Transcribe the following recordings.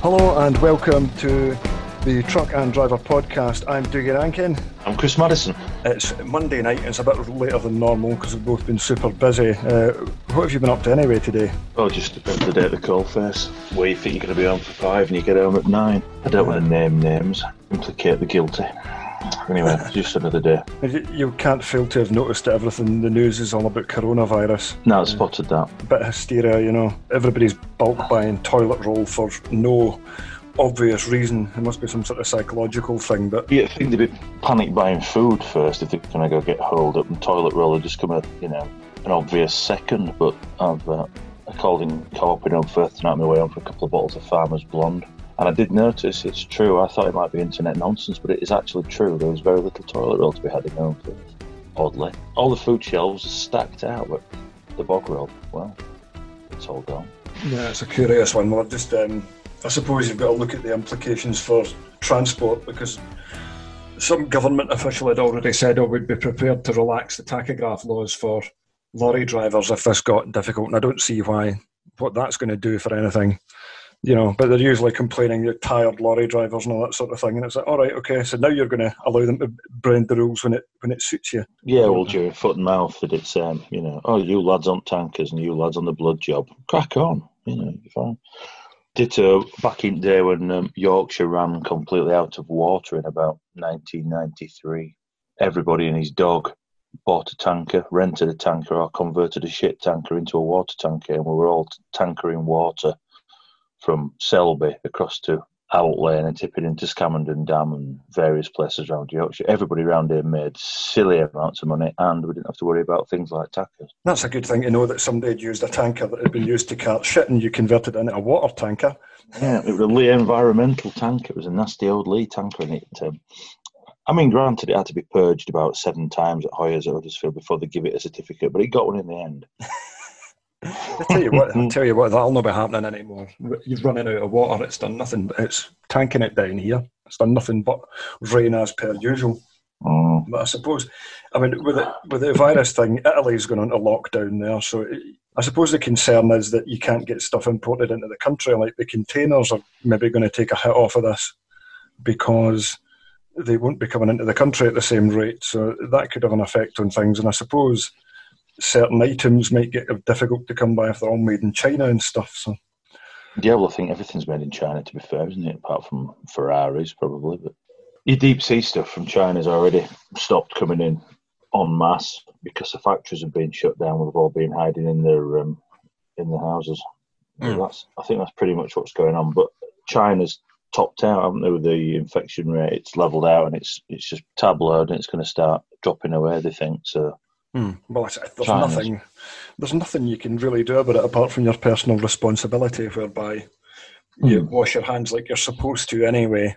Hello and welcome to the Truck and Driver podcast. I'm Dougie Rankin. I'm Chris Madison. It's Monday night. And it's a bit later than normal because we've both been super busy. Uh, what have you been up to anyway today? Oh, just about the day at the coal face. Where you think you're going to be on for five and you get home at nine. I don't want to name names, implicate the guilty. Anyway, just another day. You can't fail to have noticed that everything in the news is all about coronavirus. No, I spotted that. A bit of hysteria, you know. Everybody's bulk buying toilet roll for no obvious reason. It must be some sort of psychological thing. But you think they'd be panic buying food first if they're going to go get holed up, and toilet roll would just come a you know an obvious second. But I've uh, I called in co-op in Holmfirth tonight on my way home for a couple of bottles of Farmer's Blonde. And I did notice it's true. I thought it might be internet nonsense, but it is actually true. There was very little toilet roll to be had in Holmfirth, oddly. All the food shelves are stacked out, but the bog roll, well, it's all gone. Yeah, it's a curious one. Well, just um, I suppose you've got to look at the implications for transport because some government official had already said, oh, we'd be prepared to relax the tachograph laws for lorry drivers if this got difficult. And I don't see why, what that's going to do for anything. You know, but they're usually complaining you're tired lorry drivers and all that sort of thing. And it's like, all right, okay, so now you're going to allow them to bend the rules when it when it suits you. Yeah, well, during foot and mouth that it's, um, you know, oh, you lads on tankers and you lads on the blood job, crack on, you know, you're fine. Ditto back in the day when um, Yorkshire ran completely out of water in about 1993. Everybody and his dog bought a tanker, rented a tanker, or converted a shit tanker into a water tanker, and we were all tankering water from Selby across to Outlane and tipping into Scammonden Dam and various places around Yorkshire. Everybody around here made silly amounts of money and we didn't have to worry about things like tankers. That's a good thing to know that somebody had used a tanker that had been used to cart shit and you converted it into a water tanker. Yeah, it was a Lee environmental tanker. It was a nasty old Lee tanker and it. Um, I mean, granted, it had to be purged about seven times at Hoyers or Huddersfield before they give it a certificate, but it got one in the end. I tell you what, I tell you what, that'll not be happening anymore. You're running out of water. It's done nothing. It's tanking it down here. It's done nothing but rain as per usual. Mm. But I suppose, I mean, with the with the virus thing, Italy's going into lockdown there. So it, I suppose the concern is that you can't get stuff imported into the country. Like the containers are maybe going to take a hit off of this because they won't be coming into the country at the same rate. So that could have an effect on things. And I suppose certain items might get difficult to come by if they're all made in China and stuff. So. Yeah, well, I think everything's made in China, to be fair, isn't it? Apart from Ferraris, probably. But your deep sea stuff from China's already stopped coming in en masse because the factories have been shut down. We've all been hiding in their um, in the houses. Mm. That's, I think that's pretty much what's going on. But China's topped out, haven't they, with the infection rate? It's leveled out and it's it's just tabloid and it's going to start dropping away. They think so. Hmm. Well, there's China's. nothing. There's nothing you can really do about it apart from your personal responsibility, whereby you hmm. wash your hands like you're supposed to anyway,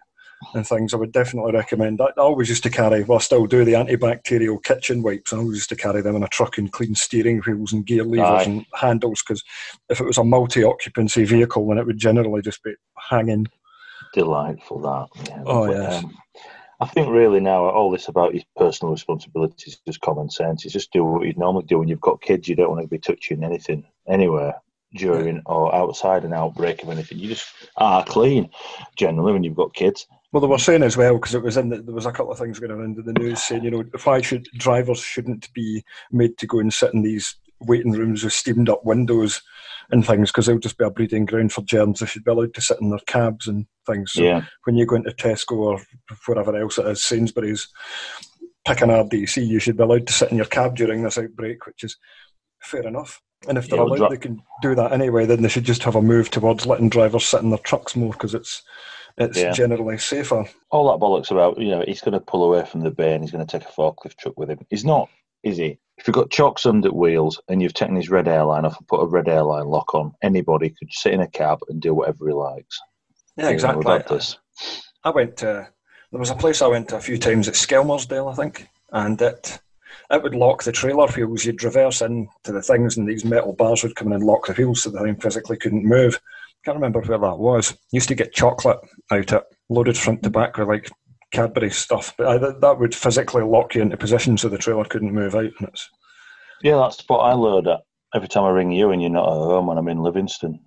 and things. I would definitely recommend that. I always used to carry, well, I still do the antibacterial kitchen wipes. I always used to carry them in a truck and clean steering wheels and gear levers Aye. and handles because if it was a multi-occupancy vehicle, then it would generally just be hanging. Delightful that. Yeah, oh yes. Um, I think really now all this about your personal responsibilities is just common sense. It's just do what you'd normally do when you've got kids. You don't want to be touching anything anywhere during or outside an outbreak of anything. You just are clean generally when you've got kids. Well, they were saying as well because it was in the, there was a couple of things going around in the news saying you know why should drivers shouldn't be made to go and sit in these waiting rooms with steamed up windows and things because they'll just be a breeding ground for germs. They should be allowed to sit in their cabs and things. So yeah. when you go into Tesco or whatever else it is, Sainsbury's, pick an RDC, you should be allowed to sit in your cab during this outbreak, which is fair enough. And if they're yeah, allowed, dra- they can do that anyway. Then they should just have a move towards letting drivers sit in their trucks more because it's it's yeah. generally safer. All that bollocks about you know he's going to pull away from the bay and he's going to take a forklift truck with him. He's not, is he? If you've got chocks under wheels and you've taken his red airline off and put a red airline lock on, anybody could sit in a cab and do whatever he likes. Yeah, exactly. I, I went to there was a place I went to a few times at Skelmersdale, I think, and it it would lock the trailer wheels. You'd reverse into the things, and these metal bars would come in and lock the wheels so the thing physically couldn't move. Can't remember where that was. Used to get chocolate out it, loaded front to back with like Cadbury stuff, but I, that would physically lock you into position so the trailer couldn't move out. And it's yeah, that's what I load at every time I ring you and you're not at home when I'm in Livingston.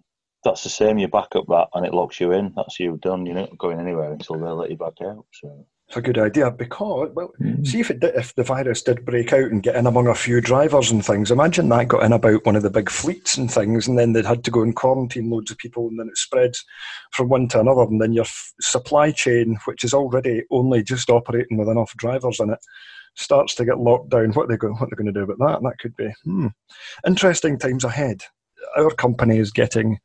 that's the same. You back up that, and it locks you in. That's you done. You're not going anywhere until they let you back out. So it's a good idea because, well, mm. see if it did, if the virus did break out and get in among a few drivers and things. Imagine that got in about one of the big fleets and things, and then they'd had to go and quarantine loads of people, and then it spreads from one to another, and then your f- supply chain, which is already only just operating with enough drivers in it, starts to get locked down. What are they going? What they're going to do about that? And that could be hmm. interesting times ahead. Our company is getting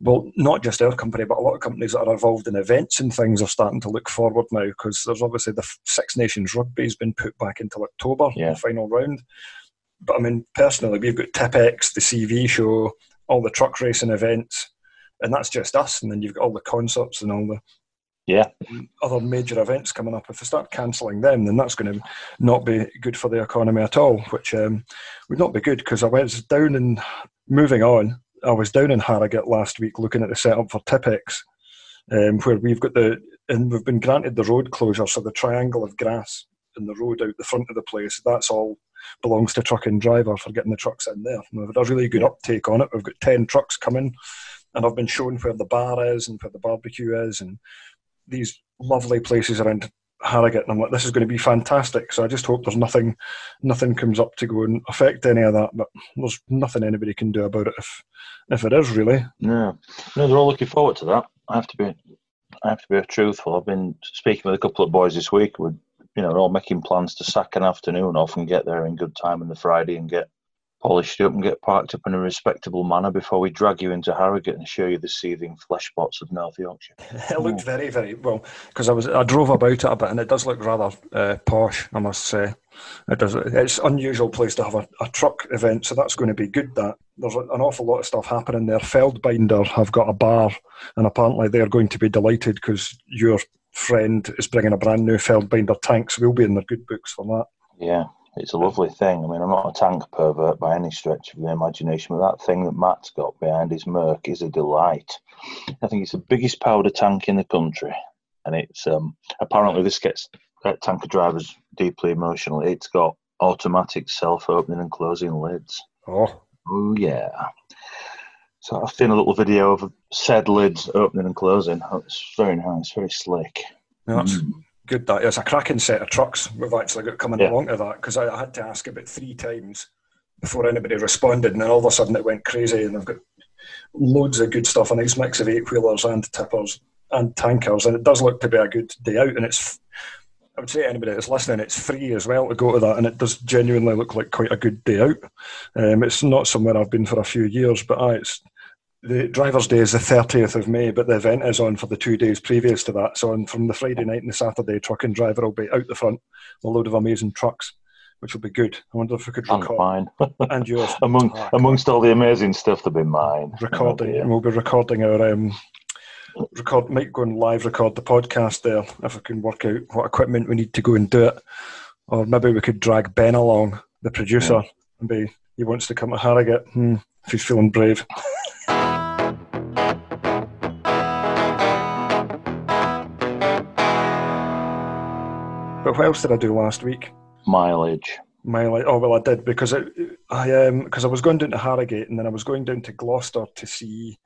well, not just our company, but a lot of companies that are involved in events and things are starting to look forward now because there's obviously the Six Nations rugby has been put back until October, yeah. the final round. But I mean, personally, we've got Tipp-Ex, the CV show, all the truck racing events, and that's just us. And then you've got all the concerts and all the yeah other major events coming up. If they start cancelling them, then that's going to not be good for the economy at all, which um, would not be good because I went down and moving on. I was down in Harrogate last week looking at the setup for Tipp-Ex, um, where we've got the and we've been granted the road closure, so the triangle of grass in the road out the front of the place, that's all belongs to truck and driver for getting the trucks in there. we've had a really good uptake on it. We've got ten trucks coming, and I've been shown where the bar is and where the barbecue is, and these lovely places around Harrogate, and I'm like, this is going to be fantastic. So I just hope there's nothing, nothing comes up to go and affect any of that. But there's nothing anybody can do about it if, if it is really. No, no, they're all looking forward to that. I have to be, I have to be truthful. I've been speaking with a couple of boys this week. We're, you know, all making plans to sack an afternoon off and get there in good time on the Friday and get polished up and get parked up in a respectable manner before we drag you into Harrogate and show you the seething flesh spots of North Yorkshire. it looked very, very well because I was I drove about it a bit and it does look rather uh, posh, I must say. It does. It's an unusual place to have a, a, truck event, so that's going to be good. That there's an awful lot of stuff happening there. Feldbinder have got a bar, and apparently they're going to be delighted because your friend is bringing a brand new Feldbinder tank, so we'll be in their good books for that. Yeah, it's a lovely thing. I mean, I'm not a tank pervert by any stretch of the imagination, but that thing that Matt's got behind his Merc is a delight. I think it's the biggest powder tank in the country, and it's um, apparently this gets uh, tanker drivers deeply emotional. It's got automatic self-opening and closing lids. Oh, oh yeah. So I've seen a little video of said lids opening and closing. It's very nice, very slick. Yeah, that's, mm good that is. A cracking set of trucks we've actually got coming yeah. along to that because I, I had to ask about three times before anybody responded, and then all of a sudden it went crazy, and I've got loads of good stuff, a nice mix of eight wheelers and tippers and tankers, and it does look to be a good day out, and it's. I would say anybody that's listening, it's free as well to go to that, and it does genuinely look like quite a good day out. Um, it's not somewhere I've been for a few years, but uh, it's the driver's day is the 30th of May, but the event is on for the two days previous to that. So on, from the Friday night and the Saturday, truck and driver will be out the front, with a load of amazing trucks, which will be good. I wonder if we could record. mine. and yours. Among, oh, amongst all the amazing stuff to be mine. Recording, and we'll be recording our. Um, record might go and live record the podcast there if we can work out what equipment we need to go and do it or maybe we could drag Ben along the producer yeah. and be he wants to come to Harrogate hmm, if he's feeling brave But what else did I do last week? Mileage. Mileage. Oh well, I did because it, I um because I was going down to Harrogate and then I was going down to Gloucester to see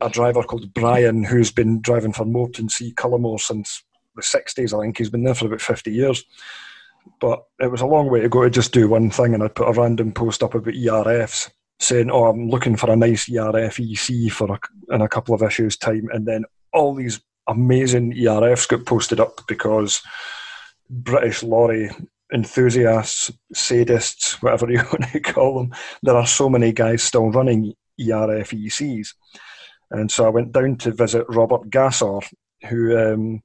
a driver called Brian who's been driving for Morton C Cullimore since the sixties. I think he's been there for about fifty years. But it was a long way to go to just do one thing, and I put a random post up about ERFs saying, "Oh, I'm looking for a nice ERF EC for a, in a couple of issues time," and then all these amazing ERFs got posted up because British lorry enthusiasts, sadists, whatever you want to call them, there are so many guys still running ERF ERFECs. And so I went down to visit Robert Gasser, who um,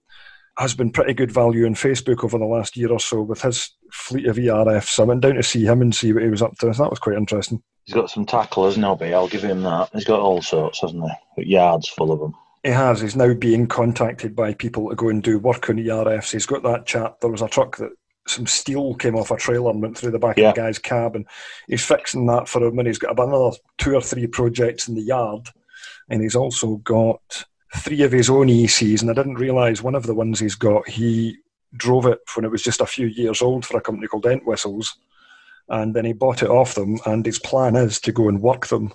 has been pretty good value on Facebook over the last year or so with his fleet of ERFs. So I went down to see him and see what he was up to. That was quite interesting. He's got some tacklers, Nobby. I'll give him that. He's got all sorts, hasn't he? Yards full of them. He has. He's now being contacted by people to go and do work on ERFs. He's got that chap. There was a truck that some steel came off a trailer and went through the back yeah. of the guy's cab, and he's fixing that for him. And he's got another two or three projects in the yard, and he's also got three of his own ECs. And I didn't realise one of the ones he's got. He drove it when it was just a few years old for a company called Entwistles, and then he bought it off them. And his plan is to go and work them,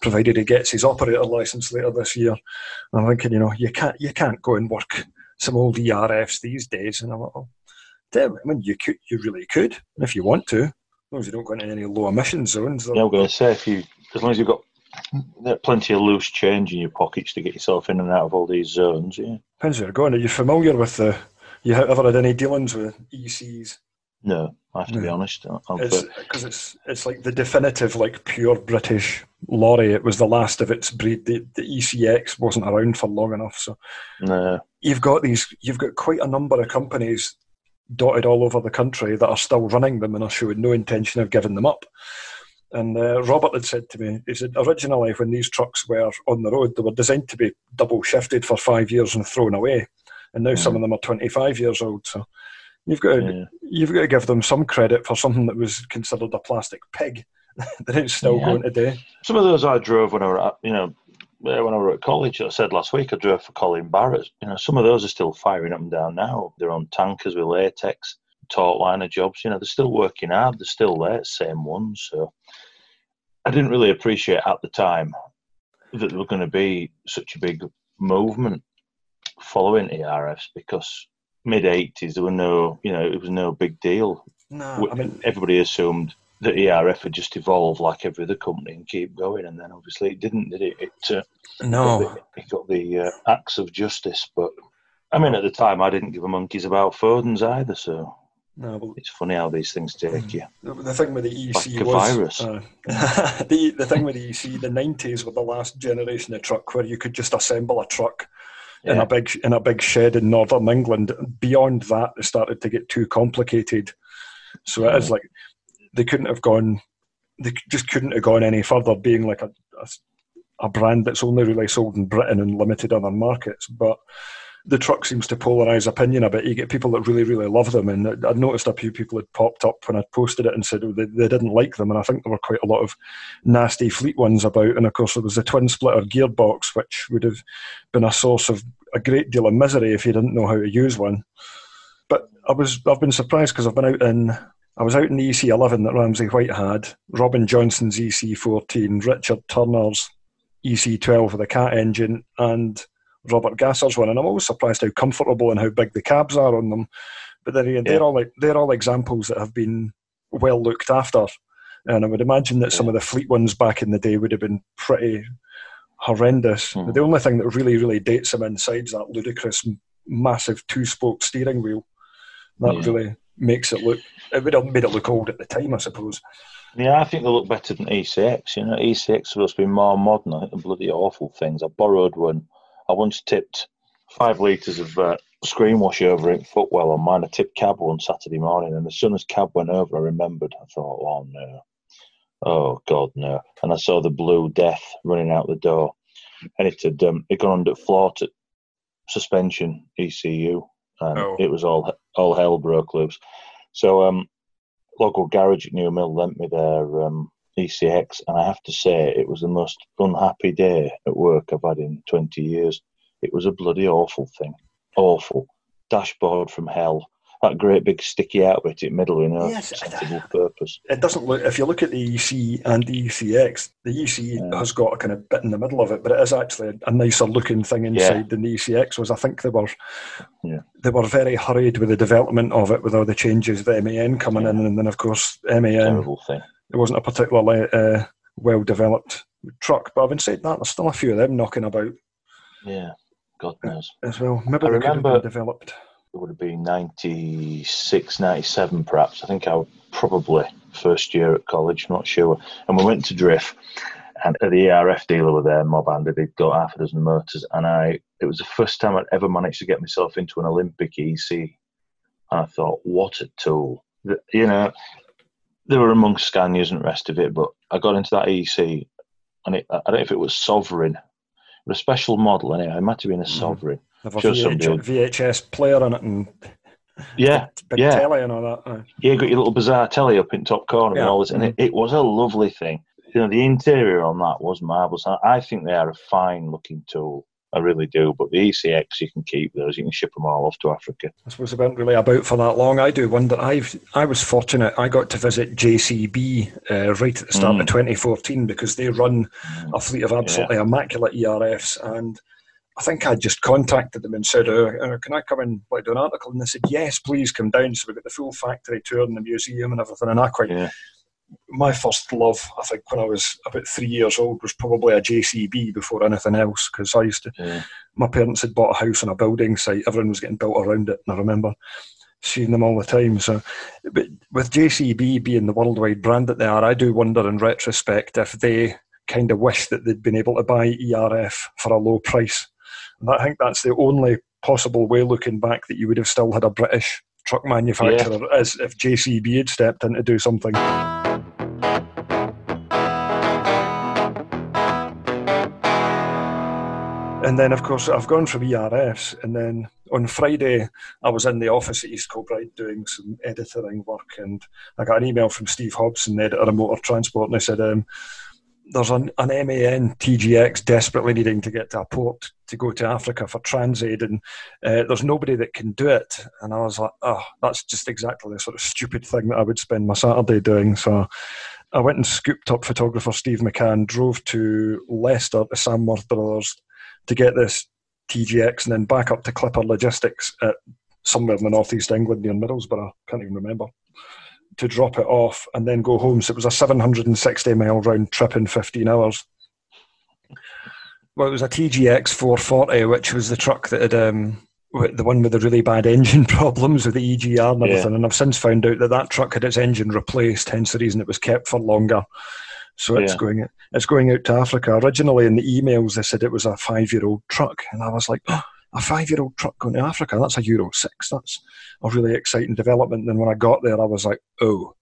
provided he gets his operator license later this year. And I'm thinking, you know, you can't you can't go and work some old ERFs these days. And I'm like, oh, damn, I mean, you could, you really could, if you want to, as long as you don't go into any low emission zones. Yeah, I'm going to say if you, as long as you've got plenty of loose change in your pockets to get yourself in and out of all these zones. Yeah, depends where you're going. Are you familiar with the? You ever had any dealings with ECs? No, I have to no. be honest. Because it's, it's it's like the definitive, like pure British lorry. It was the last of its breed. The, the ECX wasn't around for long enough, so no. You've got these. You've got quite a number of companies dotted all over the country that are still running them and are showing no intention of giving them up. And uh, Robert had said to me, he said, originally when these trucks were on the road, they were designed to be double shifted for five years and thrown away. And now mm. some of them are 25 years old. So you've got, to, yeah. you've got to give them some credit for something that was considered a plastic pig that is still yeah. going today. Some of those I drove when I were, at, you know, when I were at college, I said last week I drove for Colin Barrett. You know, some of those are still firing up and down now. They're on tankers with latex, taut liner jobs. You know, they're still working hard. They're still there, same ones. So I didn't really appreciate at the time that there were going to be such a big movement following ERFs because mid 80s there were no, you know, it was no big deal. No, I mean, everybody assumed that ERF would just evolve like every other company and keep going, and then obviously it didn't, did it? It uh, no, it got the, it got the uh, axe of justice. But I mean, at the time, I didn't give a monkeys about Fodens either, so. No, it's funny how these things take you. The thing with the EC like was virus. Uh, the the thing with the EC, the nineties were the last generation of truck where you could just assemble a truck yeah. in a big in a big shed in northern England. Beyond that, it started to get too complicated. So it is hmm. like they couldn't have gone. They just couldn't have gone any further, being like a, a, a brand that's only really sold in Britain and limited other markets. But the truck seems to polarise opinion a bit. You get people that really, really love them, and I noticed a few people had popped up when I posted it and said oh, they, they didn't like them, and I think there were quite a lot of nasty fleet ones about. And of course, there was the twin splitter gearbox, which would have been a source of a great deal of misery if you didn't know how to use one. But I was I've been surprised because I've been out in I was out in the EC11 that Ramsey White had, Robin Johnson's EC14, Richard Turner's EC12 with a cat engine, and Robert Gasser's one. And I'm always surprised how comfortable and how big the cabs are on them. But they're, yeah. they're all like they're all examples that have been well looked after. And I would imagine that some of the fleet ones back in the day would have been pretty horrendous. Hmm. The only thing that really, really dates them inside is that ludicrous, massive two-spoke steering wheel. That yeah. really makes it look. It would have made it look old at the time, I suppose. Yeah, I think they look better than ECX. You know, ECX supposed to be more modern. I think the bloody awful things. I borrowed one. I once tipped five litres of uh, screen wash over it footwell on mine. I tipped cab one Saturday morning, and as soon as cab went over, I remembered. I thought, oh no, oh god no! And I saw the blue death running out the door, and it had um, it gone under floor to suspension ECU, and oh. it was all all hell broke loose. So, um, local garage at New Mill lent me their um, ECX, and I have to say it was the most unhappy day at work I've had in 20 years. It was a bloody awful thing, awful dashboard from hell that great big sticky out bit in the middle, you know, yes, sensible purpose. It doesn't look. If you look at the EC and the ECX, the EC yeah. has got a kind of bit in the middle of it, but it is actually a, a nicer looking thing inside yeah. than the ECX was. I think they were, yeah. they were very hurried with the development of it, with all the changes, the MAN coming in, and then of course MAN. Terrible thing. It wasn't a particularly uh, well developed truck, but having said that, there's still a few of them knocking about. Yeah, God knows. As well, maybe I they remember, could have been developed it would have been 96, 97 perhaps. I think I was probably first year at college, not sure. And we went to Drift, and the ERF dealer were there, mob handed. They'd got half a dozen motors, and I. It was the first time I'd ever managed to get myself into an Olympic EC, and I thought, what a tool! You know, they were amongst Scanias and the rest of it, but I got into that EC, and it, I don't know if it was Sovereign, a special model anyway. It might have been a mm-hmm. Sovereign. Have a VH, VHS player in it and yeah, big yeah. telly and all that. Yeah, you got your little bizarre telly up in top corner yeah. and all this, and mm-hmm. it, it, was a lovely thing. You know, the interior on that was marvelous. I think they are a fine looking tool. I really do. But the ECX, you can keep those. You can ship them all off to Africa. I suppose they weren't really about for that long. I do wonder. I've I was fortunate. I got to visit JCB uh, right at the start mm. of 2014 because they run a fleet of absolutely yeah. immaculate ERFs and. I think I just contacted them and said, uh, uh, "Can I come and like, do an article?" And they said, "Yes, please come down." So we got the full factory tour and the museum and everything. And I quite yeah my first love, I think, when I was about three years old, was probably a JCB before anything else. Because I used to, yeah. my parents had bought a house on a building site. Everyone was getting built around it, and I remember seeing them all the time. So, but with JCB being the worldwide brand that they are, I do wonder in retrospect if they kind of wish that they'd been able to buy ERF for a low price. And I think that's the only possible way, looking back, that you would have still had a British truck manufacturer, yeah. as if JCB had stepped in to do something. and then of course I've gone from ERS, and then on Friday I was in the office at East Kilbride doing some editing work, and I got an email from Steve Hobson, the editor of Motor Transport, and they said um, there's an, an MAN TGX desperately needing to get to a port to go to Africa for Transaid, and uh, there's nobody that can do it. And I was like, oh, that's just exactly the sort of stupid thing that I would spend my Saturday doing. So I went and scooped up photographer Steve McCann, drove to Leicester to Samworth Brothers, to get this TGX and then back up to Clipper Logistics at somewhere in the northeast England near Middlesbrough. I can't even remember. To drop it off and then go home. So it was a 760 mile round trip in 15 hours. Well, it was a TGX 440, which was the truck that had um, the one with the really bad engine problems with the EGR and everything. Yeah. And I've since found out that that truck had its engine replaced, hence the reason it was kept for longer. So it's yeah. going it's going out to Africa. Originally in the emails they said it was a five year old truck, and I was like, oh, a five year old truck going to Africa. That's a Euro six. That's a really exciting development. And when I got there, I was like, oh,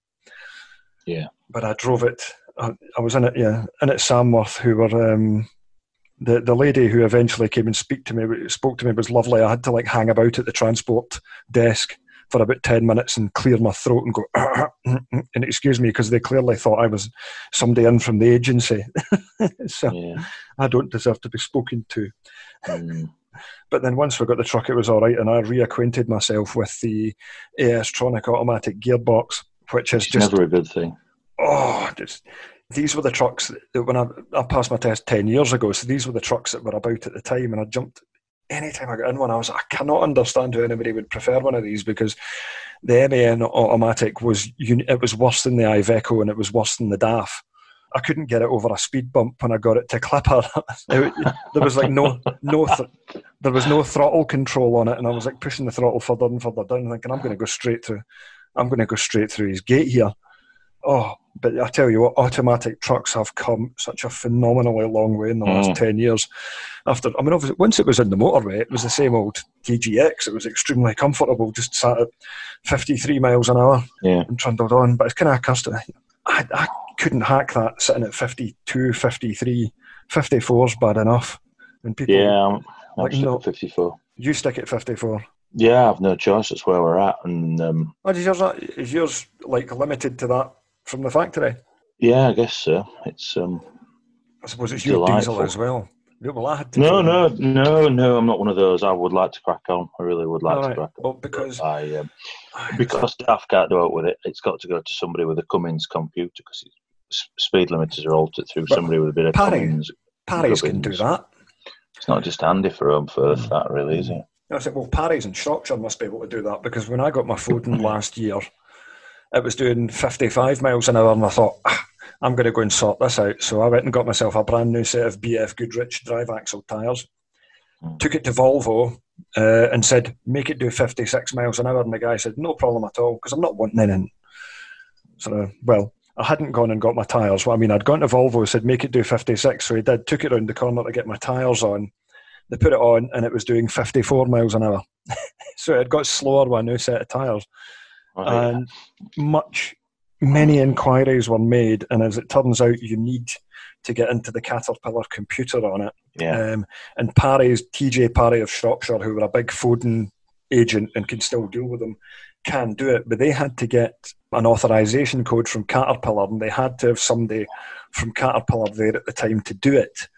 yeah. But I drove it. I, I was in it, yeah, in at Samworth, who were. Um, the, the lady who eventually came and speak to me spoke to me was lovely. I had to like hang about at the transport desk for about 10 minutes and clear my throat and go, and excuse me, because they clearly thought I was somebody in from the agency. so yeah. I don't deserve to be spoken to. Mm. But then once we got the truck, it was all right, and I reacquainted myself with the AS Tronic automatic gearbox, which is it's just never a good thing. Oh, just these were the trucks that when I, I passed my test 10 years ago, so these were the trucks that were about at the time, and I jumped anytime I got in one, I was I cannot understand how anybody would prefer one of these because the MAN automatic was it was worse than the Iveco and it was worse than the DAF. I couldn't get it over a speed bump when I got it to Clipper. there was like no no th- there was no throttle control on it, and I was like pushing the throttle further and further down, thinking I'm going to go straight through. I'm going to go straight through his gate here. Oh, but I tell you what, automatic trucks have come such a phenomenally long way in the last mm. 10 years. After, I mean, obviously, once it was in the motorway, it was the same old TGX. It was extremely comfortable, just sat at 53 miles an hour yeah. and trundled on. But it's kind of accustomed. I, I couldn't hack that sitting at 52, 53. 54 is bad enough. And people, yeah, I'm, I'm like, no, 54. You stick at 54. Yeah, I've no choice. That's where we're at. And um, oh, is yours, is yours like limited to that from the factory? Yeah, I guess so. It's um, I suppose it's your diesel as well. Well, I had to no, no, no, no. I'm not one of those. I would like to crack on. I really would like to crack on. Well, because I um, because DAF can't do it with it. It's got to go to somebody with a Cummins computer because speed limiters are altered through but somebody with a bit of Parry, Cummins. Can do that. It's not just handy for them for mm. that, really, is it? I said, well, Parry's and Shropshire must be able to do that because when I got my Foden last year, it was doing 55 miles an hour, and I thought, ah, I'm going to go and sort this out. So I went and got myself a brand new set of BF Goodrich drive axle tyres, mm. took it to Volvo, uh, and said, make it do 56 miles an hour. And the guy said, no problem at all, because I'm not wanting in. So, well, I hadn't gone and got my tyres. Well, I mean, I'd gone to Volvo, said, make it do 56. So he did, took it around the corner to get my tyres on. They put it on, and it was doing 54 miles an hour. so it got slower with a new set of tyres. Right. And much, many inquiries were made, and as it turns out, you need to get into the Caterpillar computer on it. Yeah. Um, and Parry's TJ Parry of Shropshire, who were a big Foden agent and can still deal with them, can do it. But they had to get an authorization code from Caterpillar, and they had to have somebody from Caterpillar there at the time to do it.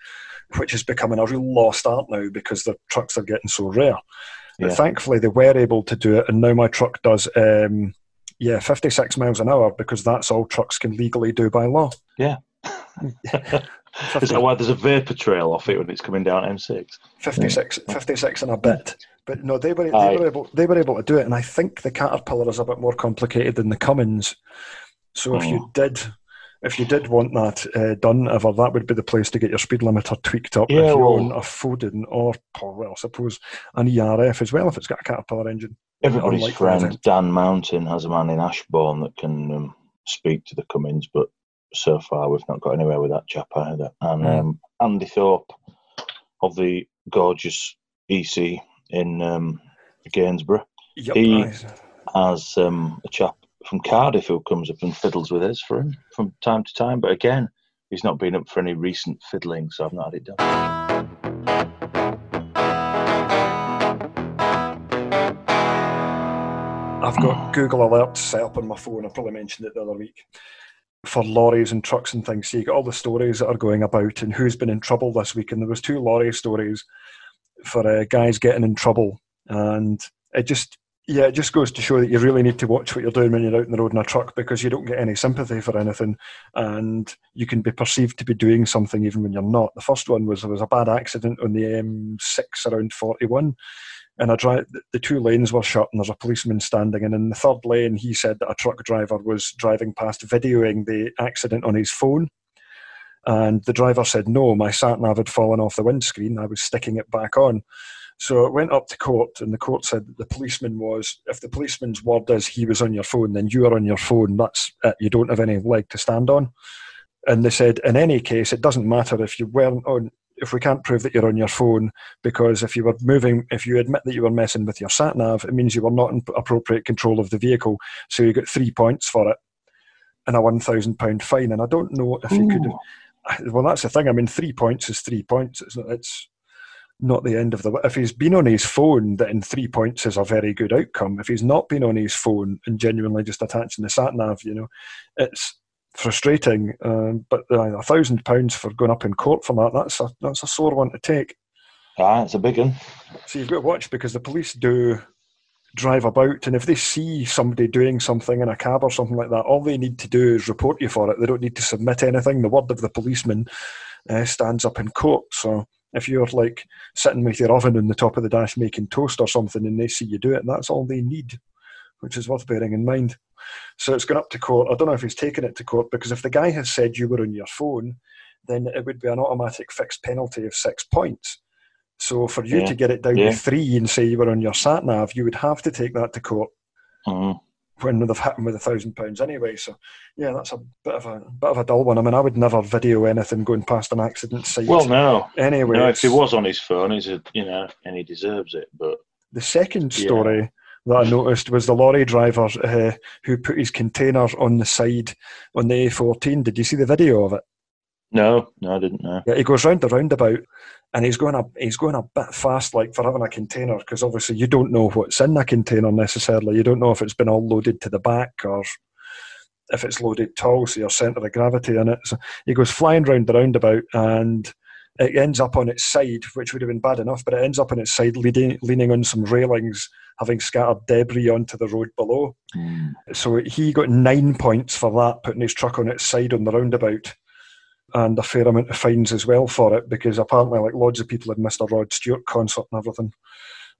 which is becoming a real lost art now because the trucks are getting so rare. Yeah. But thankfully, they were able to do it, and now my truck does, um, yeah, 56 miles an hour because that's all trucks can legally do by law. Yeah. Is that why there's a vapor trail off it when it's coming down M6? 56, 56 and a bit. But no, they were, Aye. they, were able, they were able to do it, and I think the Caterpillar is a bit more complicated than the Cummins. So if you Oh. did. If you did want that uh, done ever, that would be the place to get your speed limiter tweaked up. Yeah, if you well- own a Foden or, or, well, I suppose an ERF as well, if it's got a Caterpillar engine. Everybody's Unlike friend. Dan Mountain has a man in Ashbourne that can um, speak to the Cummins, but so far we've not got anywhere with that chap either. And Mm. um, Andy Thorpe of the gorgeous EC in um, Gainsborough Yep, He- aye. has um, a chap from Cardiff who comes up and fiddles with us for him from time to time. But again, he's not been up for any recent fiddling, so I've not had it done. I've got Google Alerts set up on my phone. I probably mentioned it the other week for lorries and trucks and things. So you get all the stories that are going about and who's been in trouble this week. And there was two lorry stories for uh, guys getting in trouble, and it just yeah, it just goes to show that you really need to watch what you're doing when you're out on the road in a truck because you don't get any sympathy for anything, and you can be perceived to be doing something even when you're not. The first one was there was a bad accident on the M6 around 41 and I drive, the two lanes were shut and there's a policeman standing and in the third lane he said that a truck driver was driving past videoing the accident on his phone and the driver said no my sat nav had fallen off the windscreen I was sticking it back on so it went up to court and the court said the policeman was if the policeman's word is he was on your phone then you are on your phone that's it you don't have any leg to stand on and they said in any case it doesn't matter if you weren't on if we can't prove that you're on your phone because if you were moving, if you admit that you were messing with your sat nav, it means you were not in appropriate control of the vehicle. So you get three points for it and a one thousand pound fine. And I don't know if you could. Ooh. Well, that's the thing. I mean, three points is three points. It's not, it's not the end of the. If he's been on his phone, then three points is a very good outcome. If he's not been on his phone and genuinely just attaching the sat nav, you know, it's frustrating. Um, but uh, a thousand pounds for going up in court for that, that's a that's a sore one to take. Ah, it's a big one. So you've got to watch because the police do drive about, and if they see somebody doing something in a cab or something like that, all they need to do is report you for it. They don't need to submit anything. The word of the policeman uh, stands up in court. So if you're like sitting with your oven on the top of the dash making toast or something, and they see you do it, that's all they need, which is worth bearing in mind. So it's gone up to court. I don't know if he's taken it to court because if the guy has said you were on your phone, then it would be an automatic fixed penalty of six points. So for you Yeah. to get it down Yeah. to three and say you were on your sat nav, you would have to take that to court Mm. when they've hit him with a thousand pounds anyway. So yeah, that's a bit of a bit of a dull one. I mean, I would never video anything going past an accident site. Well, no. anyway, No, if he was on his phone, he's a, you know, and he deserves it. But The second Yeah. story that I noticed was the lorry driver uh, who put his container on the side on the A14. Did you see the video of it? No, no, I didn't know. Yeah, he goes round the roundabout and he's going a he's going a bit fast, like for having a container, because obviously you don't know what's in a container necessarily. You don't know if it's been all loaded to the back or if it's loaded tall, so your centre of gravity in it. So he goes flying round the roundabout and it ends up on its side, which would have been bad enough, but it ends up on its side, leading, leaning on some railings, having scattered debris onto the road below. Mm. So he got nine points for that, putting his truck on its side on the roundabout, and a fair amount of fines as well for it, because apparently, like loads of people had missed a Rod Stewart concert and everything,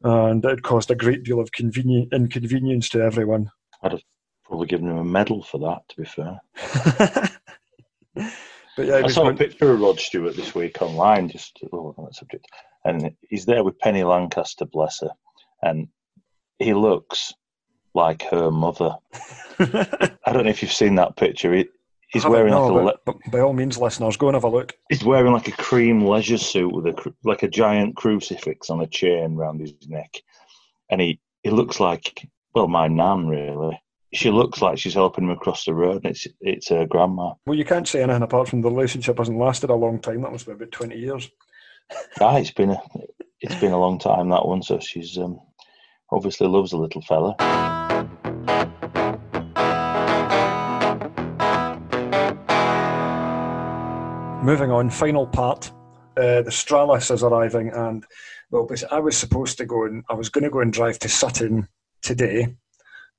and it caused a great deal of conveni- inconvenience to everyone. I'd have probably given him a medal for that, to be fair. but yeah, I saw a picture of Rod Stewart this week online, just oh, on that subject, and he's there with Penny Lancaster, bless her, and he looks like her mother. I don't know if you've seen that picture. He, he's wearing no, like a but, but by all means, listeners, go and have a look. he's wearing like a cream leisure suit with a like a giant crucifix on a chain round his neck, and he he looks like well my nan really. She looks like she's helping him across the road. And it's it's her grandma. Well, you can't say anything apart from the relationship hasn't lasted a long time. That must be about twenty years. Ah, it's been a it's been a long time that one. So she's um, obviously loves the little fella. Moving on, final part uh, the Stralis is arriving, and well, I was supposed to go and I was going to go and drive to Sutton today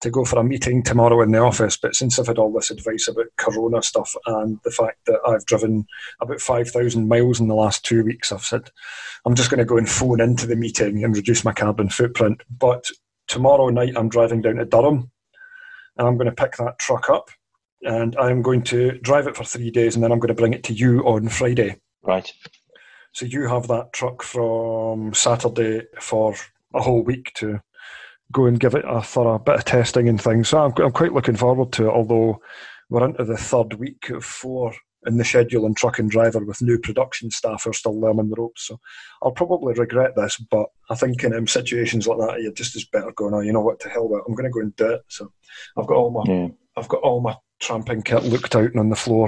to go for a meeting tomorrow in the office. But since I've had all this advice about Corona stuff and the fact that I've driven about 5,000 miles in the last two weeks, I've said I'm just going to go and phone into the meeting and reduce my carbon footprint. But tomorrow night, I'm driving down to Durham and I'm going to pick that truck up and I'm going to drive it for three days and then I'm going to bring it to you on Friday. Right. So you have that truck from Saturday for a whole week to go and give it a thorough bit of testing and things. So I'm, I'm quite looking forward to it, although we're into the third week of four in the schedule and truck and driver with new production staff who are still learning the ropes. So I'll probably regret this, but I think in um, situations like that, you're just as better going, oh, you know what, to hell with it. I'm going to go and do it. So I've got all my, yeah. I've got all my tramping kit looked out and on the floor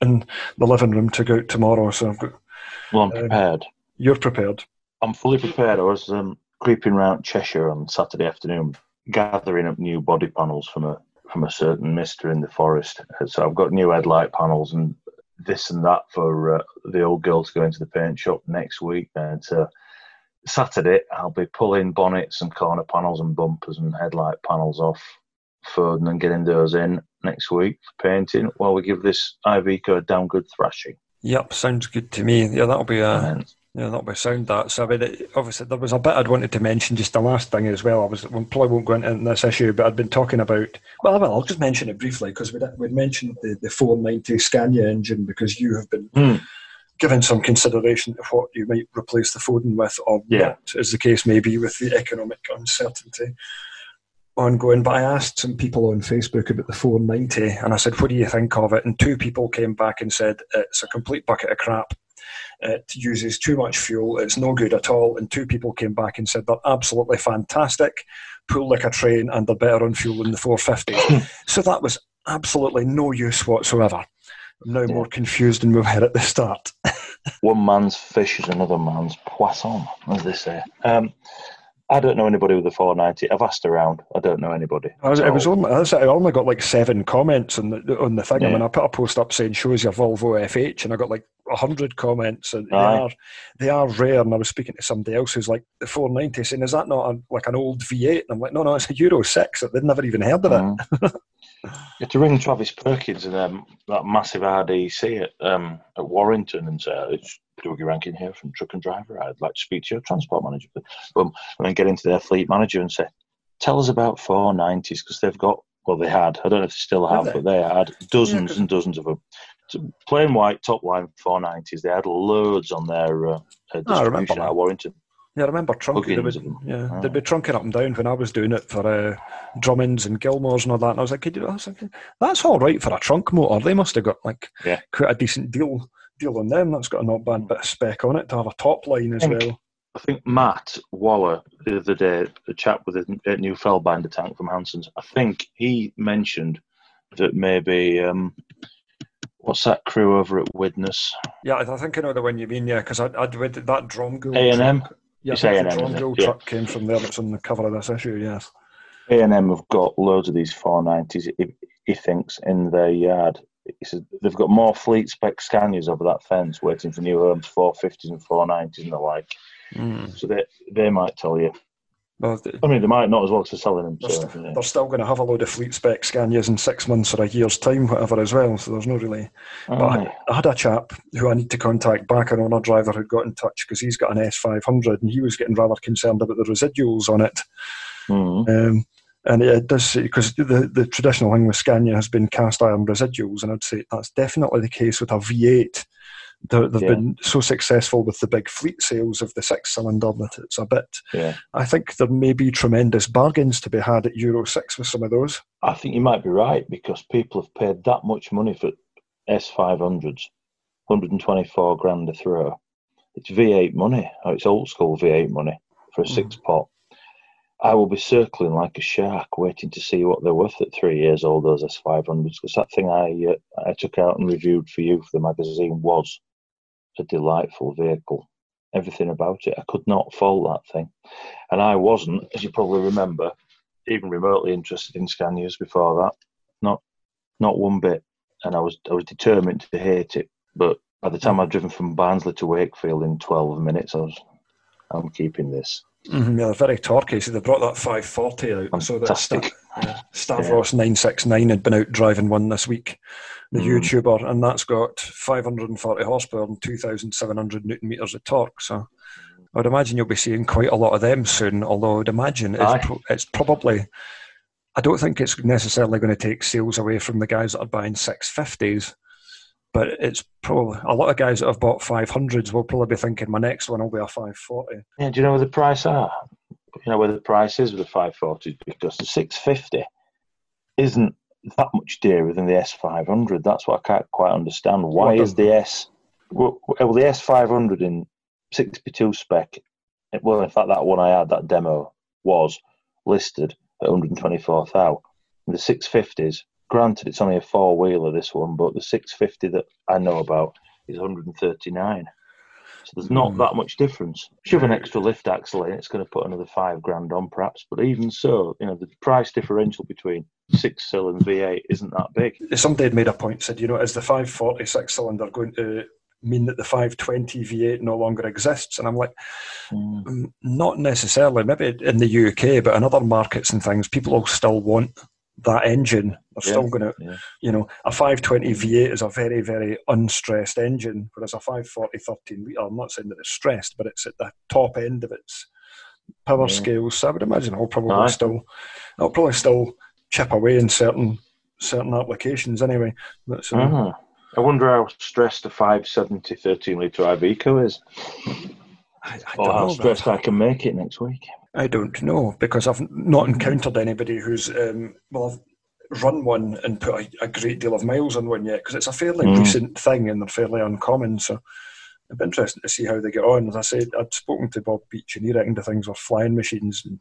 in the living room to go out tomorrow. So I've got. Well, I'm um, prepared. You're prepared. I'm fully prepared. I was um, creeping around Cheshire on Saturday afternoon, gathering up new body panels from a from a certain mister in the forest. So I've got new headlight panels and this and that for uh, the old girl to go into the paint shop next week. And so Saturday, I'll be pulling bonnets and corner panels and bumpers and headlight panels off Foden and getting those in next week for painting while we give this Iveco a damn good thrashing. Yep, sounds good to me. Yeah, that'll be a, yeah, that'll be sound that. So I mean, it, obviously there was a bit I'd wanted to mention. Just the last thing as well. I was we probably won't go into this issue, but I'd been talking about. Well, well I'll just mention it briefly because we'd, we'd mentioned the the 490 Scania engine because you have been. Mm. Given some consideration to what you might replace the Foden with, or yeah. not, as the case may be with the economic uncertainty ongoing. But I asked some people on Facebook about the 490, and I said, "What do you think of it?" And two people came back and said it's a complete bucket of crap it uses too much fuel. It's no good at all. And two people came back and said they're absolutely fantastic, pull like a train, and they're better on fuel than the 450. so that was absolutely no use whatsoever. I'm now yeah. more confused than we were at the start. One man's fish is another man's poisson, as they say. Um, I don't know anybody with a 490. I've asked around. I don't know anybody. I was, so, it was only, I only got like seven comments on the on the thing. Yeah. I mean, I put a post up saying "shows your Volvo FH," and I got like hundred comments. And they are they are rare. And I was speaking to somebody else who's like the 490, saying, "Is that not a, like an old V8?" And I'm like, "No, no, it's a Euro 6. They'd never even heard of mm. it." you have to ring Travis Perkins and um, that massive RDC at um, at Warrington and say, "It's Dougie Rankin here from Truck and Driver. I'd like to speak to your transport manager." But, and then get into their fleet manager and say, "Tell us about 490s because they've got." Well, they had. I don't know if they still have, have they? but they had dozens yeah, and dozens of them. So plain white top line 490s. They had loads on their uh, uh distribution oh, at Warrington. Yeah, I remember trunking. Would, yeah, oh. they'd be trunking up and down when I was doing it for uh, Drummonds and Gilmore's and all that. And I was like, Could you, I was like, that's all right for a trunk motor. They must have got like yeah. quite a decent deal deal on them. That's got a not bad bit of spec on it to have a top line as well. I think Matt Waller the other day, the chap with a new Feldbinder tank from Hanson's, I think he mentioned that maybe um, what's that crew over at Widnes? Yeah, I think I know the one you mean. Yeah, because I, I'd with that drum A and M. Yeah, it's A and M. The yeah. truck came from there. That's on the cover of this issue. Yes. A and M have got loads of these 490s. He, he thinks in their yard. He says they've got more fleet spec Scanias over that fence waiting for new homes, 450s and 490s and the like. Mm. So they they might tell you well, I mean, they might not as well to selling them. They're, so, st- yeah. they're still going to have a load of fleet spec Scanias in six months or a year's time, whatever, as well. So there's no really. but I, I, had a chap who I need to contact back, an owner driver who got in touch because he's got an S500 and he was getting rather concerned about the residuals on it. Mm-hmm. Um, and it does because the, the traditional thing with Scania has been cast iron residuals, and I'd say that's definitely the case with a V8 they've yeah. been so successful with the big fleet sales of the six cylinder that it's a bit. Yeah. I think there may be tremendous bargains to be had at Euro 6 with some of those. I think you might be right because people have paid that much money for S500s, 124 grand a throw. It's V8 money, it's old school V8 money for a mm. six pot. I will be circling like a shark, waiting to see what they're worth at three years old. Those S500s, because that thing I uh, I took out and reviewed for you for the magazine was a delightful vehicle. Everything about it, I could not fault that thing. And I wasn't, as you probably remember, even remotely interested in Scanias before that. Not, not one bit. And I was, I was determined to hate it. But By the time I'd driven from Barnsley to Wakefield in 12 minutes, I was, I'm keeping this. Mm-hmm, yeah, very torquey. So they brought that 540 out. Fantastic. So that Stavros yeah. 969 had been out driving one this week, the mm. YouTuber, and that's got 540 horsepower and 2,700 newton meters of torque. So I would imagine you'll be seeing quite a lot of them soon, although I would imagine it's, pro- it's probably. I don't think it's necessarily going to take sales away from the guys that are buying 650s but it's probably a lot of guys that have bought 500s will probably be thinking my next one will be a 540. Yeah, do you know where the price are? You know where the price is with the 540 because the 650 isn't that much dearer than the S500. That's what I can't quite understand. Why is the S well, well the S500 in 62 spec? Well, in fact, that one I had that demo was listed at 124,000. The 650s granted, it's only a four wheeler, this one, but the 650 that I know about is 139. So there's not mm. that much difference. Shove an extra lift axle in, it's going to put another five grand on, perhaps. But even so, you know, the price differential between six cylinder and V8 isn't that big. Somebody had made a point, said, you know, is the 546 cylinder going to mean that the 520 V8 no longer exists? And I'm like, mm. not necessarily. Maybe in the UK, but in other markets and things, people will still want that engine. They're yeah, still going to, yeah. you know, a 520 V8 is a very, very unstressed engine, whereas a 540 13 litre, I'm not saying that it's stressed, but it's at the top end of its power yeah. scales. So I would imagine it'll probably Aye. still, it'll probably still chip away in certain certain applications anyway. But, so, uh-huh. I wonder how stressed a 570 13 litre Iveco is. I, I or how stressed I can make it next week. I don't know because I've not encountered anybody who's um, well, I've run one and put a, a, great deal of miles on one yet because it's a fairly mm. recent thing and they're fairly uncommon. So it'd be interesting to see how they get on. As I said, I'd spoken to Bob Beach and he reckoned the things were flying machines and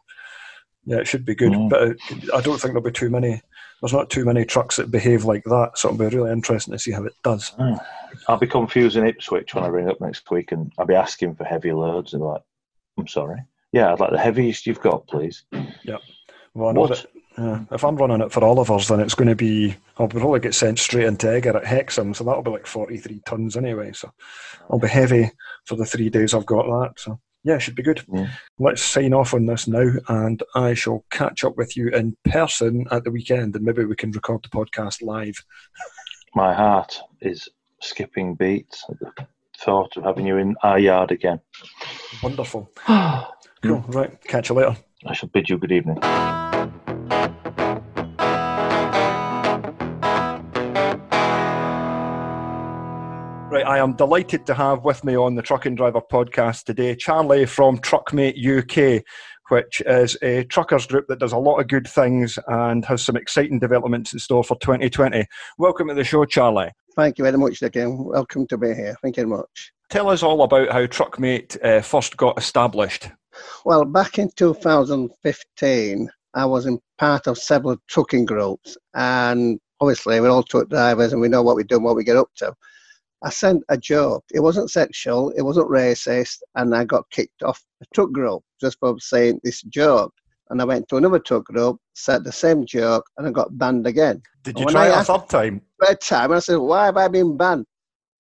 yeah, it should be good. Mm. But I don't think there'll be too many. There's not too many trucks that behave like that, so it'll be really interesting to see how it does. Mm. I'll be confusing Ipswich when I ring up next week, and I'll be asking for heavy loads, and like, I'm sorry. Yeah, I'd like the heaviest you've got, please. Yeah. Well, I know what? that uh, if I'm running it for Oliver's, then it's going to be, I'll probably get sent straight into Egger at Hexham, so that'll be like 43 tonnes anyway. So I'll be heavy for the three days I've got that. So yeah, should be good. Yeah. Let's sign off on this now, and I shall catch up with you in person at the weekend, and maybe we can record the podcast live. My heart is skipping beats at the thought of having you in our yard again. Wonderful. Cool. Right. Catch you later. I shall bid you good evening. Right, I am delighted to have with me on the Truck and Driver podcast today Charlie from Truckmate UK, which is a truckers group that does a lot of good things and has some exciting developments in store for 2020. Welcome to the show, Charlie. Thank you very much, again. Welcome to be here. Thank you very much. Tell us all about how Truckmate uh, first got established. Well, back in 2015, I was in part of several trucking groups, and obviously we're all truck drivers and we know what we do and what we get up to. I sent a joke. It wasn't sexual, it wasn't racist, and I got kicked off a truck group just for saying this joke. And I went to another truck group, said the same joke, and I got banned again. Did you try it a third time? Third time, I said, "Why have I been banned?"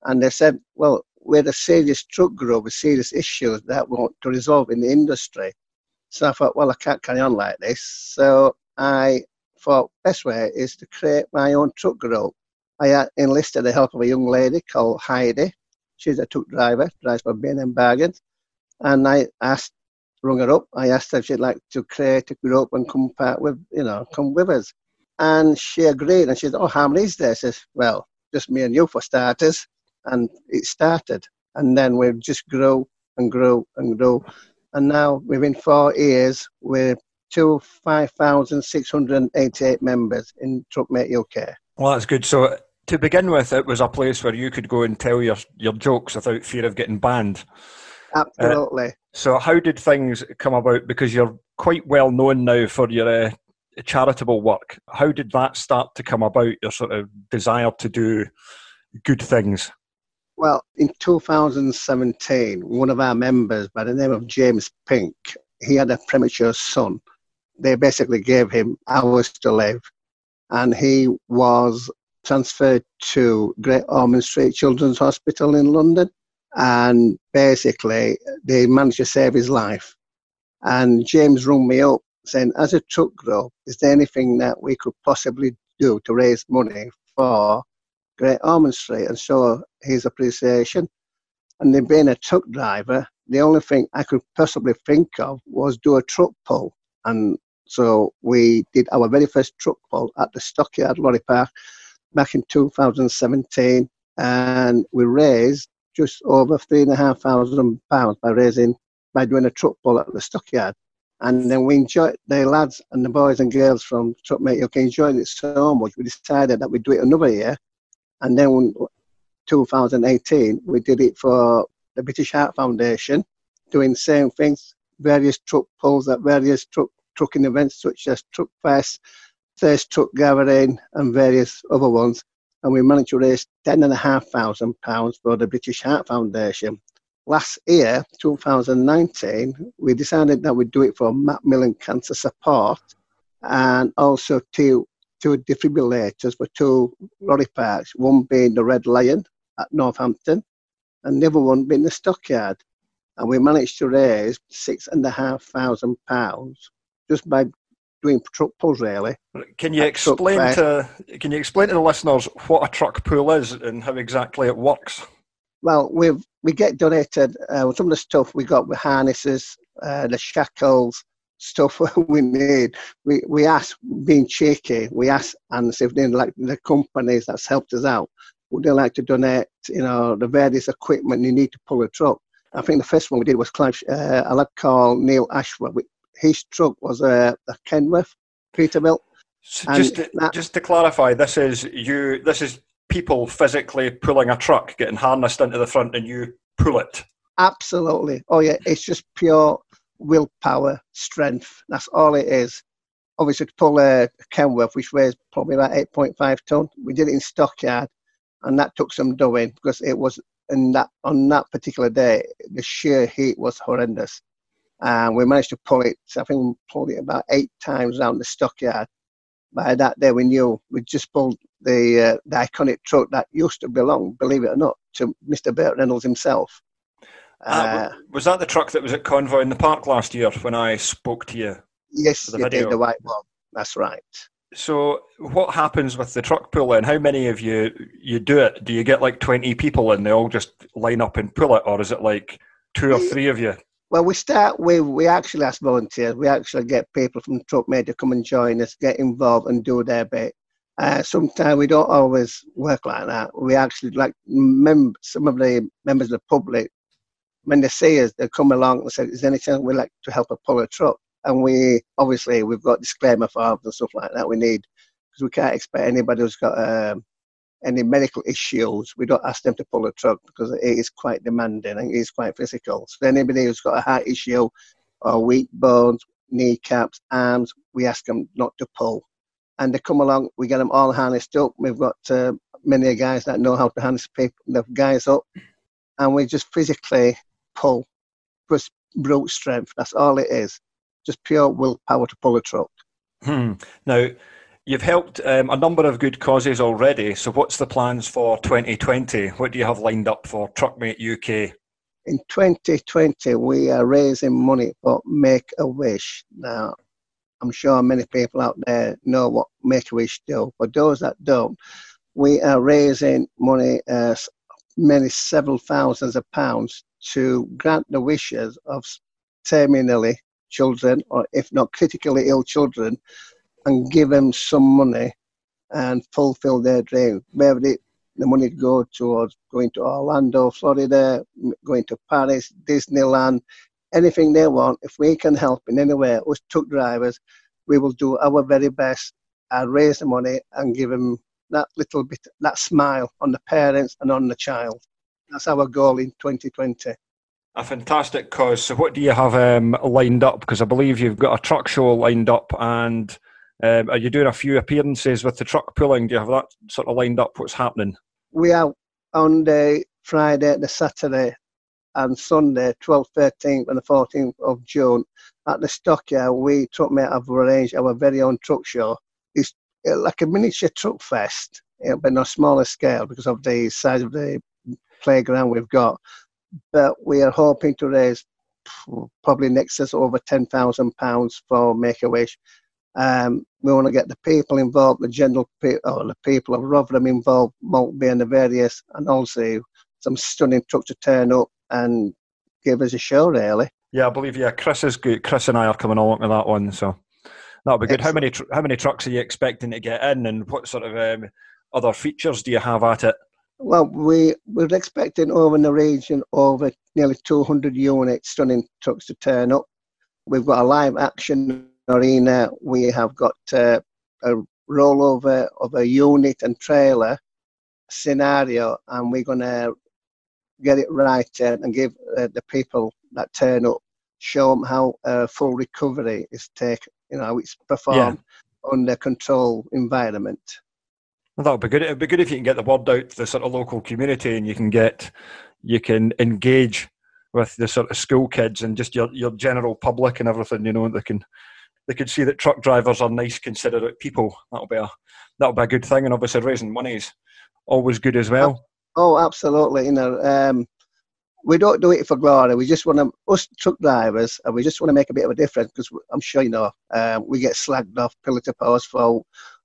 And they said, "Well, we're a serious truck group with serious issues that want to resolve in the industry. So I thought, well, I can't carry on like this. So I thought best way is to create my own truck group. I enlisted the help of a young lady called Heidi. She's a truck driver, drives for B&M Bargains. And I asked, rung her up. I asked her if she'd like to create a group and come part with, you know, come with us. And she agreed. And she said, oh, how many is there? I said, well, just me and you for starters and it started. And then we just grew and grew and grew. And now, within four years, we're to 5,688 members in Truckmate UK. Well, that's good. So, to begin with, it was a place where you could go and tell your, your jokes without fear of getting banned. Absolutely. Uh, so, how did things come about? Because you're quite well known now for your uh, charitable work. How did that start to come about, your sort of desire to do good things? Well, in 2017, one of our members by the name of James Pink, he had a premature son. They basically gave him hours to live, and he was transferred to Great Ormond Street Children's Hospital in London. And basically, they managed to save his life. And James rung me up saying, as a truck group, is there anything that we could possibly do to raise money for Great Ormond Street and show his appreciation? And then being a truck driver, the only thing I could possibly think of was do a truck pull. And so we did our very first truck pull at the Stockyard Lorry Park back in 2017, and we raised just over three and a half thousand pounds by raising by doing a truck pull at the stockyard. And then we enjoyed the lads and the boys and girls from Truckmate UK enjoyed it so much. We decided that we'd do it another year, and then 2018 we did it for the British Heart Foundation, doing same things, various truck pulls at various truck trucking events such as Truck Fest, Thirst Truck Gathering, and various other ones. And we managed to raise ten and a half thousand pounds for the British Heart Foundation. Last year, 2019, we decided that we'd do it for Macmillan Cancer Support and also two two defibrillators for two lorry parks, one being the Red Lion at Northampton and the other one being the Stockyard. And we managed to raise six and a half thousand pounds just by doing truck pulls really. Can you explain to can you explain to the listeners what a truck pull is and how exactly it works? Well, we we get donated uh, some of the stuff we got with harnesses, uh, the shackles, stuff we need. We we ask, being cheeky, we ask and if they like the companies that's helped us out. Would they like to donate, you know, the various equipment you need to pull a truck? I think the first one we did was Clive, uh, a lad called Neil Ashworth, his truck was a, a Kenworth Peterbilt. So just to, that, just to clarify, this is you. This is people physically pulling a truck, getting harnessed into the front, and you pull it. Absolutely. Oh yeah, it's just pure willpower, strength. That's all it is. Obviously, to pull a Kenworth, which weighs probably about 8.5 ton, we did it in stockyard, and that took some doing because it was in that on that particular day the sheer heat was horrendous and we managed to pull it. I think we pulled it about eight times around the stockyard. By that day, we knew we just pulled the uh, the iconic truck that used to belong, believe it or not, to Mr. Burt Reynolds himself. Uh, uh, was that the truck that was at Convoy in the Park last year when I spoke to you? Yes, the you video? did the white one. That's right. So, what happens with the truck pull and How many of you you do it? Do you get like twenty people and they all just line up and pull it, or is it like two or three of you? Well, we start with, we actually ask volunteers. We actually get people from Truckmate to come and join us, get involved and do their bit. Uh, sometimes we don't always work like that. We actually like mem- some of the members of the public, when they see us, they come along and say, "Is there any chance we'd like to help a pull a truck?" And we obviously we've got disclaimer forms and stuff like that. We need because we can't expect anybody who's got um, any medical issues, we don't ask them to pull a truck because it is quite demanding and it is quite physical. So anybody who's got a heart issue or weak bones, kneecaps, arms, we ask them not to pull. And they come along, we get them all harnessed up. We've got uh, many guys that know how to harness people, the guys up, and we just physically pull. Just brute strength. That's all it is. Just pure willpower to pull a truck. Hmm. Now, You've helped um, a number of good causes already. So, what's the plans for 2020? What do you have lined up for Truckmate UK? In 2020, we are raising money for Make a Wish. Now, I'm sure many people out there know what Make a Wish do. For those that don't, we are raising money, uh, many several thousands of pounds, to grant the wishes of terminally children, or if not critically ill children, and give them some money and fulfill their dream. Whether the money go towards going to Orlando, Florida, going to Paris, Disneyland, anything they want, if we can help in any way, us truck drivers, we will do our very best and raise the money and give them that little bit, that smile on the parents and on the child. That's our goal in 2020. A fantastic cause. So, what do you have um, lined up? Because I believe you've got a truck show lined up and um, are you doing a few appearances with the truck pulling? Do you have that sort of lined up? What's happening? We are on the Friday, the Saturday, and Sunday, 12th, 13th, and the 14th of June at the Stockyard. We Truckmate have arranged our very own truck show. It's uh, like a miniature truck fest It'll on a smaller scale because of the size of the playground we've got. But we are hoping to raise probably next us over ten thousand pounds for Make a Wish. Um, we want to get the people involved, the general people, or the people of Rotherham involved, Maltby and the various, and also some stunning trucks to turn up and give us a show, really. Yeah, I believe yeah. Chris is good. Chris and I are coming along with that one, so that'll be good. Excellent. How many tr- how many trucks are you expecting to get in, and what sort of um, other features do you have at it? Well, we we're expecting over in the region over nearly 200 units, stunning trucks to turn up. We've got a live action arena. We have got uh, a rollover of a unit and trailer scenario, and we're going to get it right uh, and give uh, the people that turn up show them how uh, full recovery is taken. You know, how it's performed yeah. under control environment. That would be good. It'd be good if you can get the word out to the sort of local community, and you can get you can engage with the sort of school kids and just your, your general public and everything. You know, they can they can see that truck drivers are nice, considerate people. That'll be a that'll be a good thing, and obviously raising money is always good as well. Oh, absolutely. You know, um, we don't do it for glory. We just want to, us truck drivers, and we just want to make a bit of a difference because I'm sure you know um, we get slagged off pillar to post for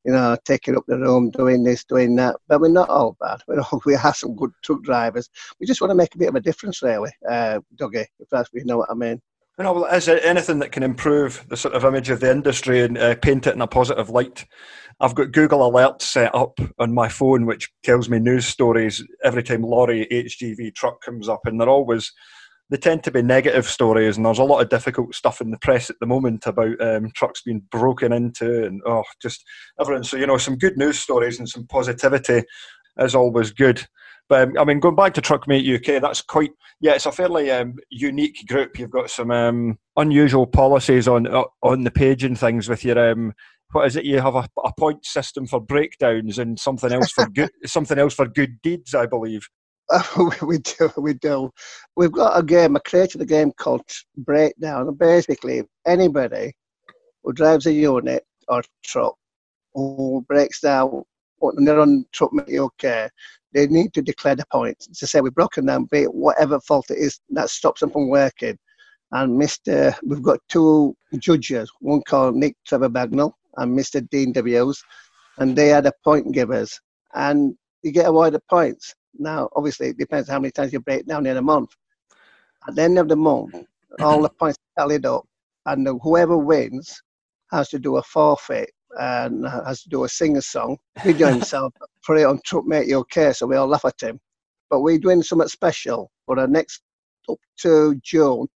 you know, taking up the room, doing this, doing that. But we're not all bad. We're all, we have some good truck drivers. We just want to make a bit of a difference, really, uh, Dougie, if that's what you know what I mean. You know, well, is there anything that can improve the sort of image of the industry and uh, paint it in a positive light? I've got Google Alerts set up on my phone, which tells me news stories every time lorry HGV truck comes up, and they're always they tend to be negative stories, and there's a lot of difficult stuff in the press at the moment about um, trucks being broken into, and oh, just everything. So you know, some good news stories and some positivity is always good. But um, I mean, going back to Truckmate UK, that's quite yeah, it's a fairly um, unique group. You've got some um, unusual policies on uh, on the page and things with your um, what is it? You have a, a point system for breakdowns and something else for good something else for good deeds, I believe. we do, we do. We've got a game. I created a game called Breakdown. And basically, anybody who drives a unit or truck who breaks down when they're on truck okay, they need to declare the points to say we've broken down, be it whatever fault it is that stops them from working. And Mr. We've got two judges, one called Nick Trevor Bagnall and Mr. Dean W.'s, and they are the point givers. And you get awarded points. Now, obviously, it depends how many times you break down in a month. At the end of the month, mm-hmm. all the points are tallied up, and whoever wins has to do a forfeit and has to do a singer song, video himself, put it on Truckmate UK, so we all laugh at him. But we're doing something special for the next up to June.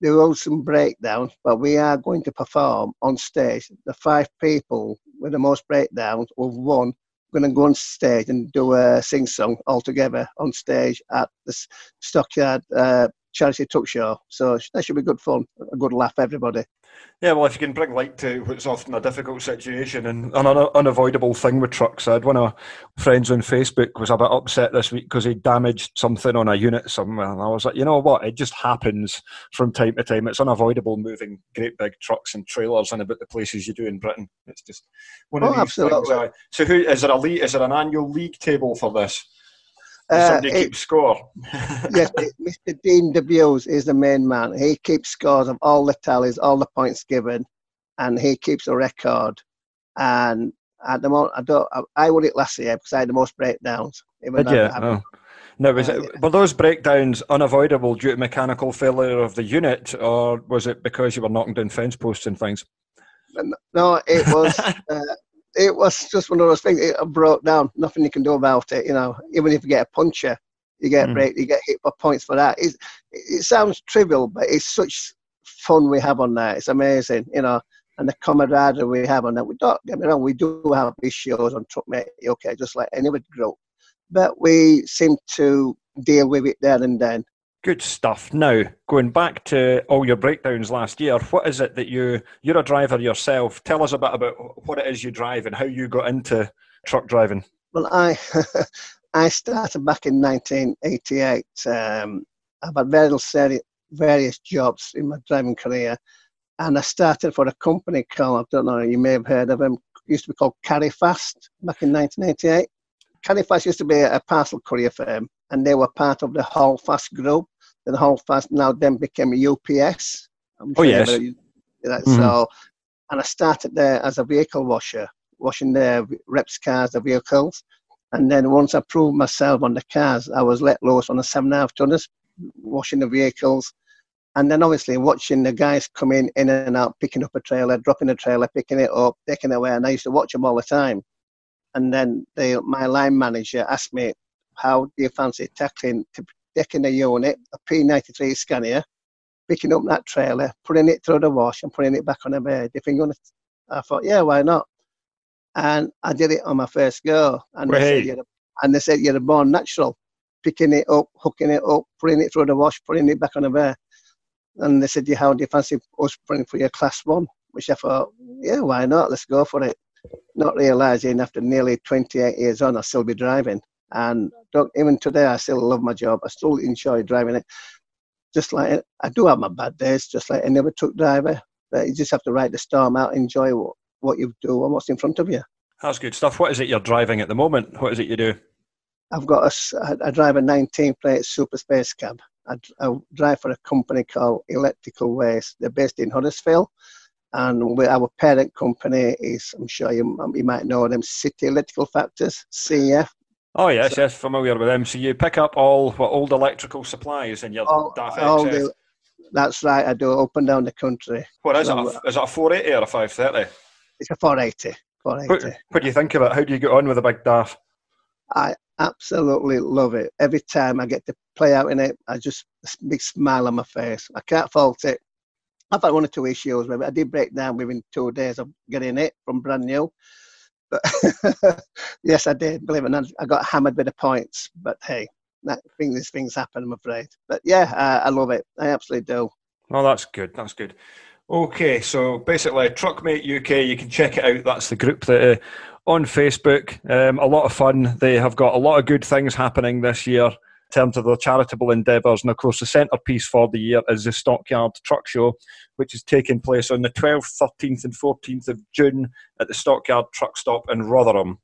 There will some breakdowns, but we are going to perform on stage. The five people with the most breakdowns will won going to go on stage and do a sing song all together on stage at the Stockyard uh, charity talk show. So that should be good fun, a good laugh, everybody. Yeah, well, if you can bring light to what's often a difficult situation and an unavoidable thing with trucks, I had one of my friends on Facebook was a bit upset this week because he damaged something on a unit somewhere, and I was like, you know what? It just happens from time to time. It's unavoidable moving great big trucks and trailers in about the places you do in Britain. It's just one of oh, these absolutely. things. So, who is there a league, is there an annual league table for this? Uh, somebody it, keep score. yes, Mr. Dean DeBuse is the main man. He keeps scores of all the tallies, all the points given, and he keeps a record. And at the moment, I don't. I, I won it last year because I had the most breakdowns. Did you? Oh. No, was it, uh, were those breakdowns unavoidable due to mechanical failure of the unit, or was it because you were knocking down fence posts and things? No, it was. uh, it was just one of those things. It broke down. Nothing you can do about it. You know, even if you get a puncher, you get mm. break, you get hit for points for that. It's, it sounds trivial, but it's such fun we have on that. It's amazing, you know, and the camaraderie we have on that. We don't get me wrong, we do have issues on Truckmate okay, just like any other group, but we seem to deal with it there and then. Good stuff. Now, going back to all your breakdowns last year, what is it that you you're a driver yourself? Tell us a bit about what it is you drive and how you got into truck driving. Well, I I started back in 1988. Um, I've had various various jobs in my driving career, and I started for a company called I don't know you may have heard of them. Used to be called Carry Fast back in 1988. Carry Fast used to be a parcel courier firm, and they were part of the Holdfast group. Then Holdfast now then became a UPS. I'm oh yes. Mm-hmm. So, and I started there as a vehicle washer, washing the reps cars, the vehicles. And then once I proved myself on the cars, I was let loose on the seven and a half tonners, washing the vehicles. And then obviously watching the guys come in, in and out, picking up a trailer, dropping a trailer, picking it up, taking it away. And I used to watch them all the time. And then they, my line manager asked me, how do you fancy tackling, taking a unit, a P93 Scania, picking up that trailer, putting it through the wash and putting it back on the bed. If you're gonna, I thought, yeah, why not? And I did it on my first go. And they, said, you're, and they said, you're born natural, picking it up, hooking it up, putting it through the wash, putting it back on the bed. And they said, yeah, how do you fancy us putting for your class one? Which I thought, yeah, why not? Let's go for it. Not realizing after nearly 28 years on, I'll still be driving. And even today, I still love my job. I still enjoy driving it just like I do have my bad days, just like any other truck driver. But you just have to ride the storm out, enjoy what, what you do and what's in front of you. That's good stuff. What is it you're driving at the moment? What is it you do? I've got a, I drive a 19 plate super space cab. I, I drive for a company called Electrical Waste. They're based in Huddersfield. And our parent company is, I'm sure you, you might know them, City Electrical Factors, CF. Oh yes, so, yes, familiar with them. So you pick up all what old electrical supplies in your all, the, That's right. I do up and down the country. What is so, it? A, uh, is it a 480 or a 530? It's a 480. 480. What, what, do you think of it? How do you get on with a big DAF? I absolutely love it. Every time I get to play out in it, I just a big smile on my face. I can't fault it. I've had one or two issues with it. I did break down within two days of getting it from brand new. But yes, I did. Believe it or not, I got hammered with the points. But hey, that thing, these things happen. I'm afraid. But yeah, uh, I love it. I absolutely do. Oh, that's good. That's good. Okay, so basically, Truckmate UK, you can check it out. That's the group that uh, on Facebook. Um, a lot of fun. They have got a lot of good things happening this year in terms of their charitable endeavours. And of course, the centrepiece for the year is the Stockyard Truck Show, which is taking place on the 12th, 13th, and 14th of June at the Stockyard Truck Stop in Rotherham.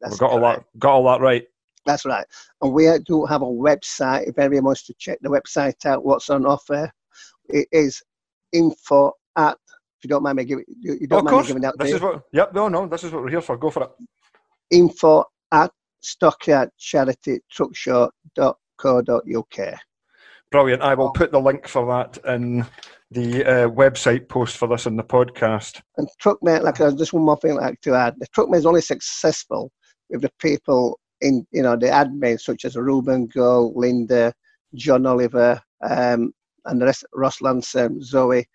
That's We've got all that, got all that right. That's right. And we do have a website. If anyone wants to check the website out, what's on offer, it is info at. If you don't mind me giving, you don't oh, mind me giving out. This is what. Yep. No, no. This is what we're here for. Go for it. Info at Stockyard Charity Truck Show dot co.uk. Brilliant. I will put the link for that in the uh, website post for this in the podcast. And Truckmate, like uh, just one more thing I'd like to add. The Truckmate is only successful with the people in, you know, the admins such as Ruben Go, Linda, John Oliver, um, and the rest, Ross Lanson, Zoe,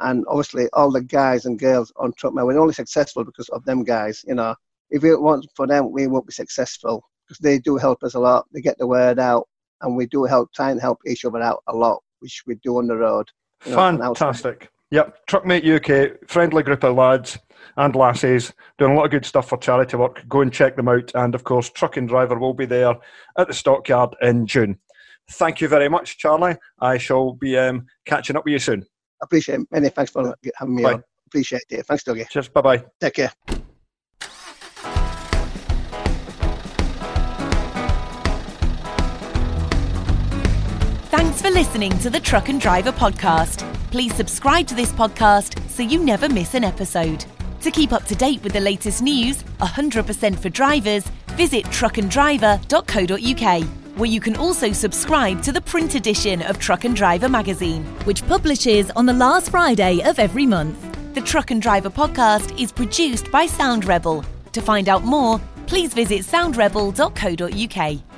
and obviously all the guys and girls on Truckmate. We're only successful because of them guys, you know. If it wasn't for them, we won't be successful because they do help us a lot. They get the word out and we do help try and help each other out a lot, which we do on the road. You know, Fantastic. Yep, Truckmate UK, friendly group of lads and lasses doing a lot of good stuff for charity work. Go and check them out. And of course, Truck and Driver will be there at the stockyard in June. Thank you very much, Charlie. I shall be um, catching up with you soon. Appreciate it. Many thanks for having me Bye. on. Appreciate it. Thanks, Dougie. Cheers. Bye bye. Take care. Listening to the Truck and Driver podcast. Please subscribe to this podcast so you never miss an episode. To keep up to date with the latest news, 100% for drivers, visit truckanddriver.co.uk, where you can also subscribe to the print edition of Truck and Driver magazine, which publishes on the last Friday of every month. The Truck and Driver podcast is produced by Sound Rebel. To find out more, please visit soundrebel.co.uk.